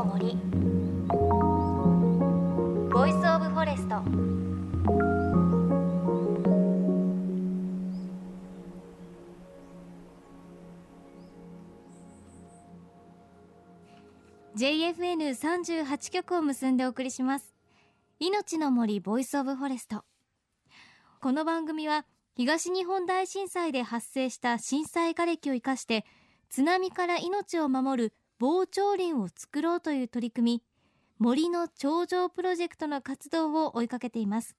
の森。 Voice of Forest JFN38 局を結んでお送りします。命の森 Voice of Forest この番組は東日本大震災で発生した震災瓦礫を生かして津波から命を守る防潮林を作ろうという取り組み森の頂上プロジェクトの活動を追いかけています。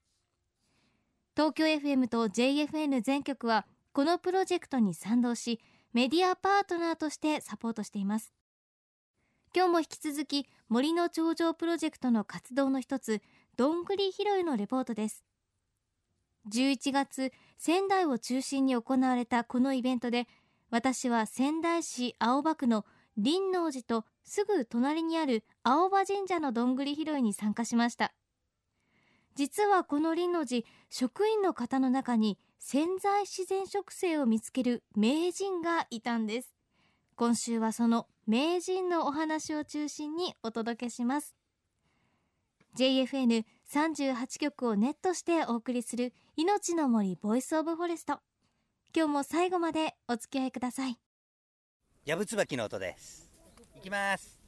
東京 FM と JFN 全局はこのプロジェクトに賛同しメディアパートナーとしてサポートしています。今日も引き続き森の頂上プロジェクトの活動の一つどんぐり拾いのレポートです。11月仙台を中心に行われたこのイベントで私は仙台市青葉区の林王寺とすぐ隣にある青葉神社のどんぐり拾いに参加しました。実はこの林王寺職員の方の中に潜在自然植生を見つける名人がいたんです。今週はその名人のお話を中心にお届けします。JFN38 局をネットしてお送りする命の森 Voice of Forest。今日も最後までお付き合いください。ヤブツバキの音です。いきます。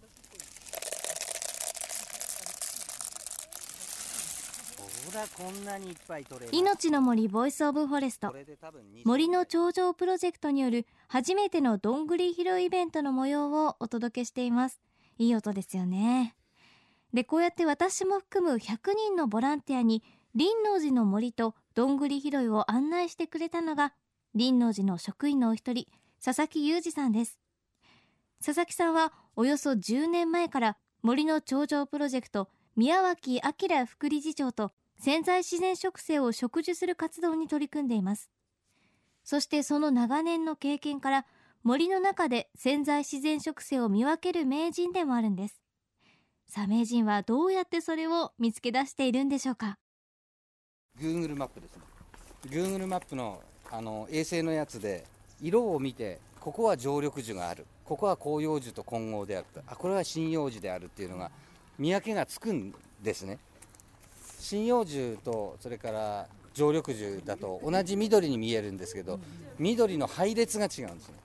ほらこんなにいっぱい取れます命の森 Voice of Forest。これで多分20森の長城プロジェクトによる初めてのどんぐり拾いイベントの模様をお届けしています。いい音ですよね。でこうやって私も含む100人のボランティアに林王寺の森とどんぐり拾いを案内してくれたのが林王寺の職員のお一人佐々木裕二さんです佐々木さんはおよそ10年前から森の頂上プロジェクト宮脇明副理事長と潜在自然植生を植樹する活動に取り組んでいます。そしてその長年の経験から森の中で潜在自然植生を見分ける名人でもあるんです。さあ名人はどうやってそれを見つけ出しているんでしょうか？Google マップですね。Google マップのあの衛星のやつで色を見てここは常緑樹がある。ここは広葉樹と混合であるあこれは針葉樹であるっていうのが見分けがつくんですね。針葉樹とそれから常緑樹だと同じ緑に見えるんですけど緑の配列が違うんですね。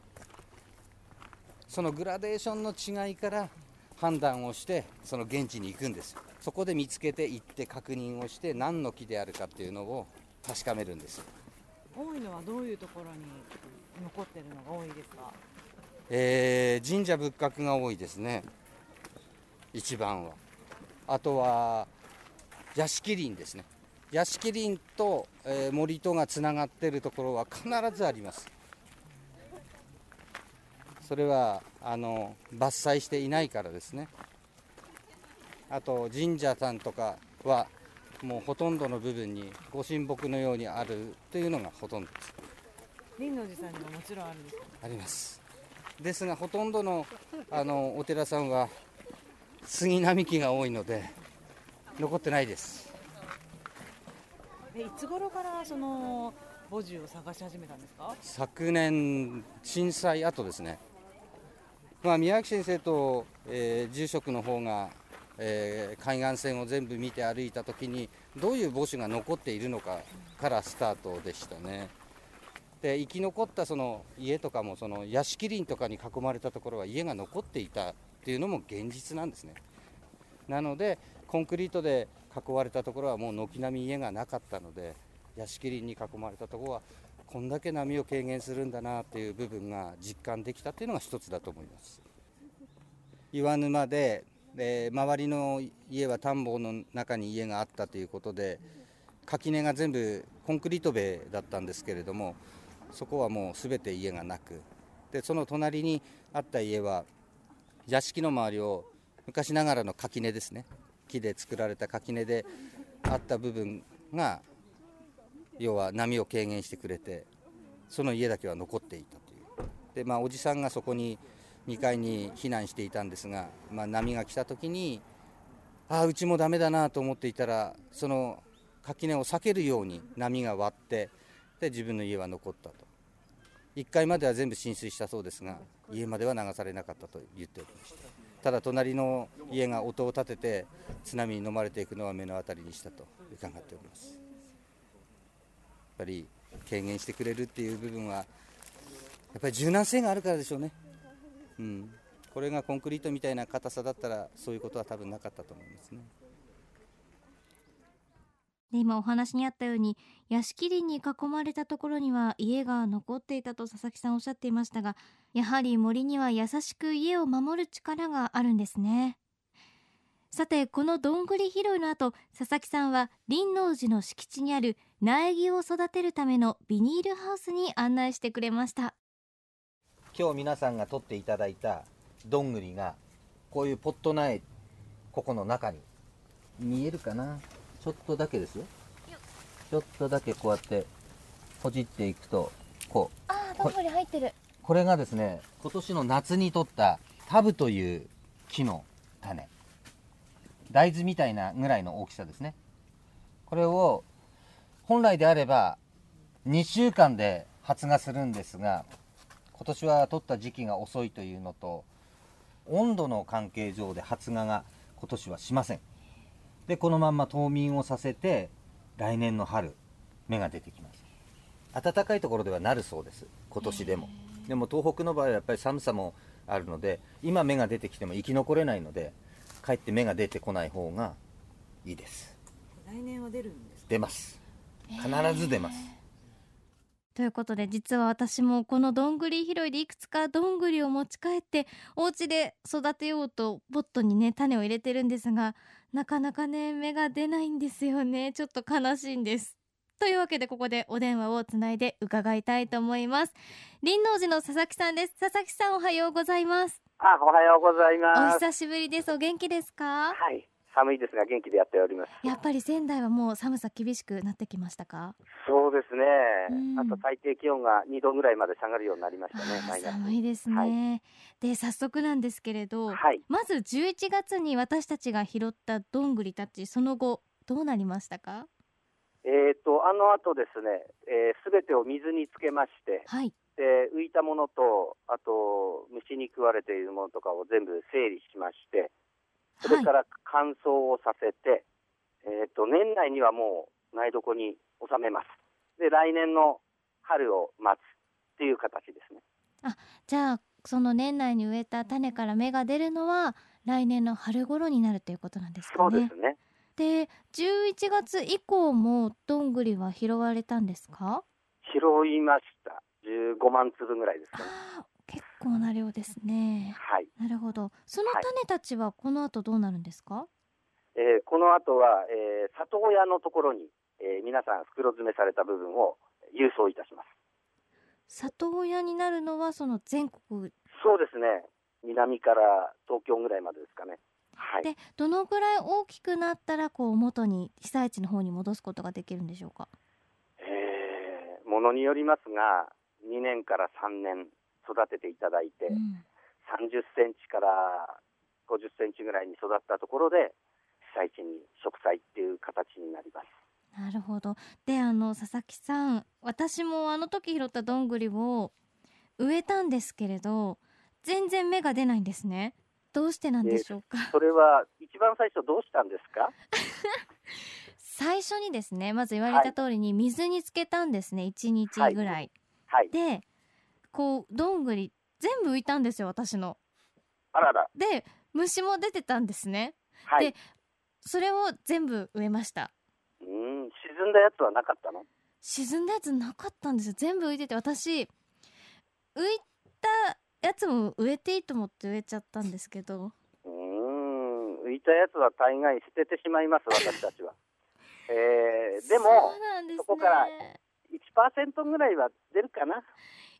そのグラデーションの違いから判断をしてその現地に行くんですよ。そこで見つけて行って確認をして何の木であるかっていうのを確かめるんです多いのはどういうところに残ってるのが多いですか？えー神社仏閣が多いですね。一番は。あとは屋敷林ですね。屋敷林と、えー森とがつながってるところは必ずあります。それはあの伐採していないからですね。あと神社さんとかはもうほとんどの部分にご神木のようにあるというのがほとんどです。林王寺さんにももちろんあるんですか？ありますですがほとんどのあのお寺さんは杉並木が多いので残ってないです。えいつ頃からその墓地を探し始めたんですか？昨年震災後ですね、まあ、宮脇先生と、えー住職の方が、えー海岸線を全部見て歩いた時にどういう墓地が残っているのかからスタートでしたねで生き残ったその家とかもその屋敷林とかに囲まれたところは家が残っていたっていうのも現実なんですね。なのでコンクリートで囲われたところはもう軒並み家がなかったので屋敷林に囲まれたところはこんだけ波を軽減するんだなっていう部分が実感できたっていうのが一つだと思います。岩沼で、えー周りの家は田んぼの中に家があったということで垣根が全部コンクリート塀だったんですけれどもそこはもう全て家がなくでその隣にあった家は屋敷の周りを昔ながらの垣根ですね。木で作られた垣根であった部分が要は波を軽減してくれてその家だけは残っていたという。でまあおじさんがそこに2階に避難していたんですが、まあ、波が来た時にああうちもダメだなと思っていたらその垣根を避けるように波が割ってで自分の家は残ったと。1階までは全部浸水したそうですが家までは流されなかったと言っておりました。ただ隣の家が音を立てて津波に飲まれていくのは目の当たりにしたと伺っております。やっぱり軽減してくれるっていう部分はやっぱり柔軟性があるからでしょうね、うん、これがコンクリートみたいな硬さだったらそういうことは多分なかったと思いますね。で今お話にあったように屋敷林に囲まれたところには家が残っていたと佐々木さんおっしゃっていましたがやはり森には優しく家を守る力があるんですね。さてこのどんぐり拾いの後佐々木さんは林王寺の敷地にある苗木を育てるためのビニールハウスに案内してくれました。今日皆さんが取っていただいたどんぐりがこういうポット苗ここの中に見えるかな？ちょっとだけですよちょっとだけこうやってほじっていくとこう。あーどんぐり入ってる。これがですね今年の夏に取ったタブという木の種。大豆みたいなぐらいの大きさですね。これを本来であれば2週間で発芽するんですが今年は取った時期が遅いというのと温度の関係上で発芽が今年はしませんでこのまんま冬眠をさせて来年の春芽が出てきます。暖かいところではなるそうです。今年でも。でも東北の場合はやっぱり寒さもあるので今芽が出てきても生き残れないのでかえって芽が出てこない方がいいです。来年は出るんですか？出ます。必ず出ます、ということで実は私もこのどんぐり拾いでいくつかどんぐりを持ち帰ってお家で育てようとポットにね種を入れてるんですがなかなかね芽が出ないんですよね。ちょっと悲しいんです。というわけでここでお電話をつないで伺いたいと思います。林王寺の佐々木さんです。佐々木さんおはようございます。あ、おはようございおます。久しぶりです。お元気ですか？はい。寒いですが元気でやっております。やっぱり仙台はもう寒さ厳しくなってきましたか？そうですねうん。あと最低気温が2度ぐらいまで下がるようになりましたね。寒いですね、はいで早速なんですけれど、はい。まず11月に私たちが拾ったどんぐりたちその後どうなりましたか？えっ、と、あの後ですね、す、べ、てを水につけまして、はいで、浮いたものと、あと、虫に食われているものとかを全部整理しまして、それから乾燥をさせて、えっ、と、年内にはもう苗床に収めます。で、来年の春を待つっていう形ですね。じゃあその年内に植えた種から芽が出るのは来年の春頃になるということなんですかねそうですね。で11月以降もどんぐりは拾われたんですか？拾いました。15万粒ぐらいですかね。構な量ですねはい。なるほどそのはい種たちはこの後どうなるんですか、えーこの後は、えー里親のところに、えー皆さん袋詰めされた部分を郵送いたします。里親になるのはその全国そうですね。南から東京ぐらいまでですかね。はい。でどのぐらい大きくなったらこう元に被災地の方に戻すことができるんでしょうか？えーものによりますが、2年から3年育てていただいて、うん。30センチから50センチぐらいに育ったところで、被災地に植栽っていう形になります。なるほど。であの佐々木さん私もあの時拾ったどんぐりを植えたんですけれど全然芽が出ないんですね。どうしてなんでしょうか、それは一番最初どうしたんですか？最初にですねまず言われた通りに水につけたんですね。1日ぐらい、はい。でこうどんぐり全部浮いたんですよ私のあらら。で虫も出てたんですねはいで。それを全部植えましたうーん、沈んだやつはなかったの？沈んだやつなかったんですよ全部浮いてて私浮いたやつも植えていいと思って植えちゃったんですけどうーん、浮いたやつは大概捨ててしまいます、私たちは。えー、でもそですねそこから1%ぐらいは出るかな。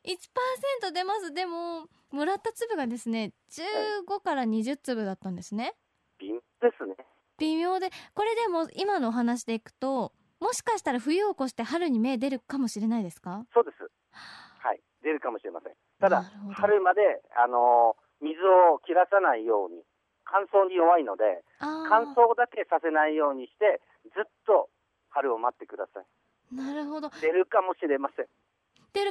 1%出ますでももらった粒がですね15から20粒だったんですね微妙ですね。微妙でこれでも今のお話でいくともしかしたら冬を越して春に芽出るかもしれないですか？そうです。はい、出るかもしれません。ただ春まで、あのー水を切らさないように、乾燥に弱いので、あ乾燥だけさせないようにして、ずっと春を待ってください。ーなるほど出るかもしれません。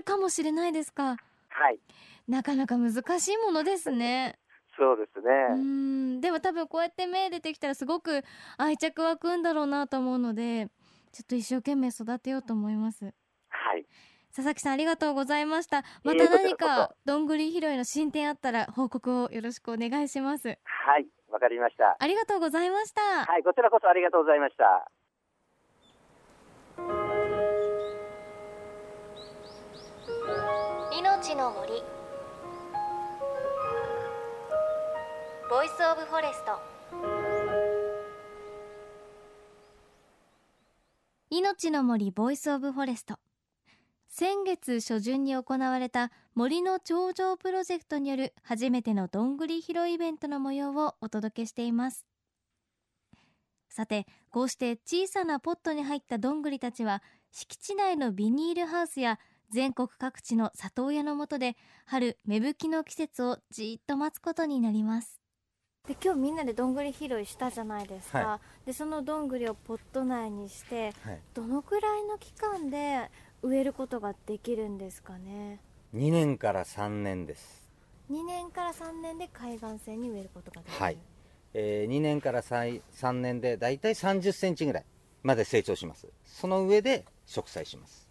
かもしれないですか？はい。なかなか難しいものですねそうですうね。んでも多分こうやって芽出てきたらすごく愛着湧くんだろうなと思うのでちょっと一生懸命育てようと思いますはい。佐々木さんありがとうございましたまた何かどんぐり拾いの進展あったら報告をよろしくお願いしますはい。わかりました。ありがとうございましたはい。こちらこそありがとうございました。の森。 Voice of Forest。命の森 Voice of Forest。先月初旬に行われた森の長城プロジェクトによる初めてのどんぐり拾いイベントの模様をお届けしています。さてこうして小さなポットに入ったどんぐりたちは敷地内のビニールハウスや全国各地の里親のもとで春芽吹きの季節をじっと待つことになります。で今日みんなでどんぐり拾いしたじゃないですか、はでそのどんぐりをポット内にしてはい、どのくらいの期間で植えることができるんですかね？2年から3年です、2年から3年で海岸線に植えることができる、はい。えー2年から 3, 3年でだいたい3 0センチぐらいまで成長します。その上で植栽します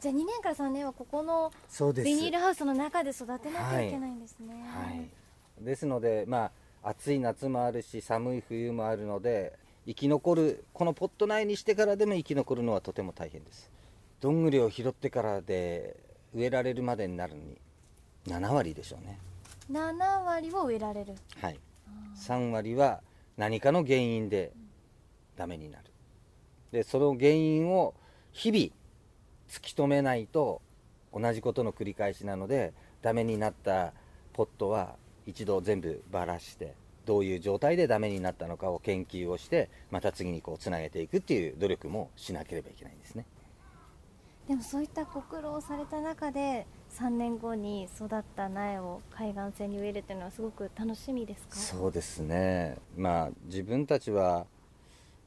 じゃあ2年から3年はここのビニールハウスの中で育てなきゃいけないんですね、はい、ですので、まあ、暑い夏もあるし寒い冬もあるので生き残るこのポット内にしてからでも生き残るのはとても大変です。どんぐりを拾ってからで植えられるまでになるのに7割でしょうね。7割を植えられる。はい。3割は何かの原因でダメになる。でその原因を日々突き止めないと同じことの繰り返しなのでダメになったポットは一度全部ばらしてどういう状態でダメになったのかを研究をしてまた次にこうつなげていくっていう努力もしなければいけないんですね。でもそういったご苦労をされた中で3年後に育った苗を海岸線に植えるっていうのはすごく楽しみですか？そうですね。まあ自分たちは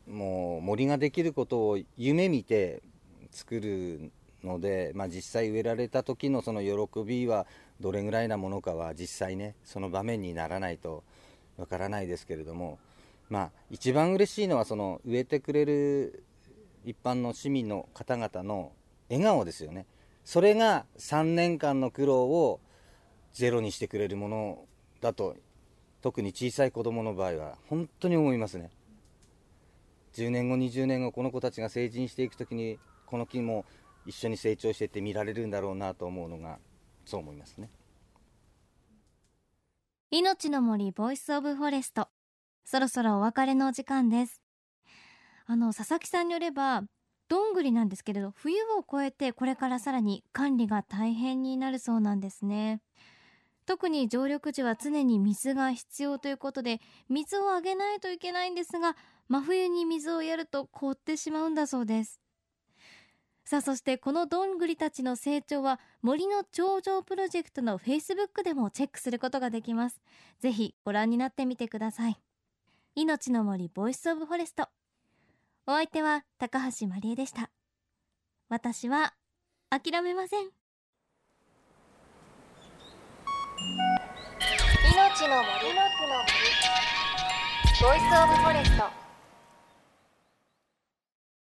もう森ができることを夢見て作るので、まあ、実際植えられた時のその喜びはどれぐらいなものかは実際ねその場面にならないとわからないですけれどもまあ一番嬉しいのはその植えてくれる一般の市民の方々の笑顔ですよね。それが3年間の苦労をゼロにしてくれるものだと特に小さい子供の場合は本当に思いますね。10年後20年後この子たちが成人していく時にこの木も一緒に成長していって見られるんだろうなと思うのがそう思いますね。命の森 Voice of Forest。そろそろお別れのお時間です。あの佐々木さんによればどんぐりなんですけれど冬を越えてこれからさらに管理が大変になるそうなんですね。特に常緑樹は常に水が必要ということで水をあげないといけないんですが真冬に水をやると凍ってしまうんだそうです。さあそしてこのどんぐりたちの成長は森の頂上プロジェクトのフェイスブックでもチェックすることができます。ぜひご覧になってみてください。命の森 Voice of Forest。お相手は高橋まりえでした。私は諦めません。命の森。ボイスオブフォレスト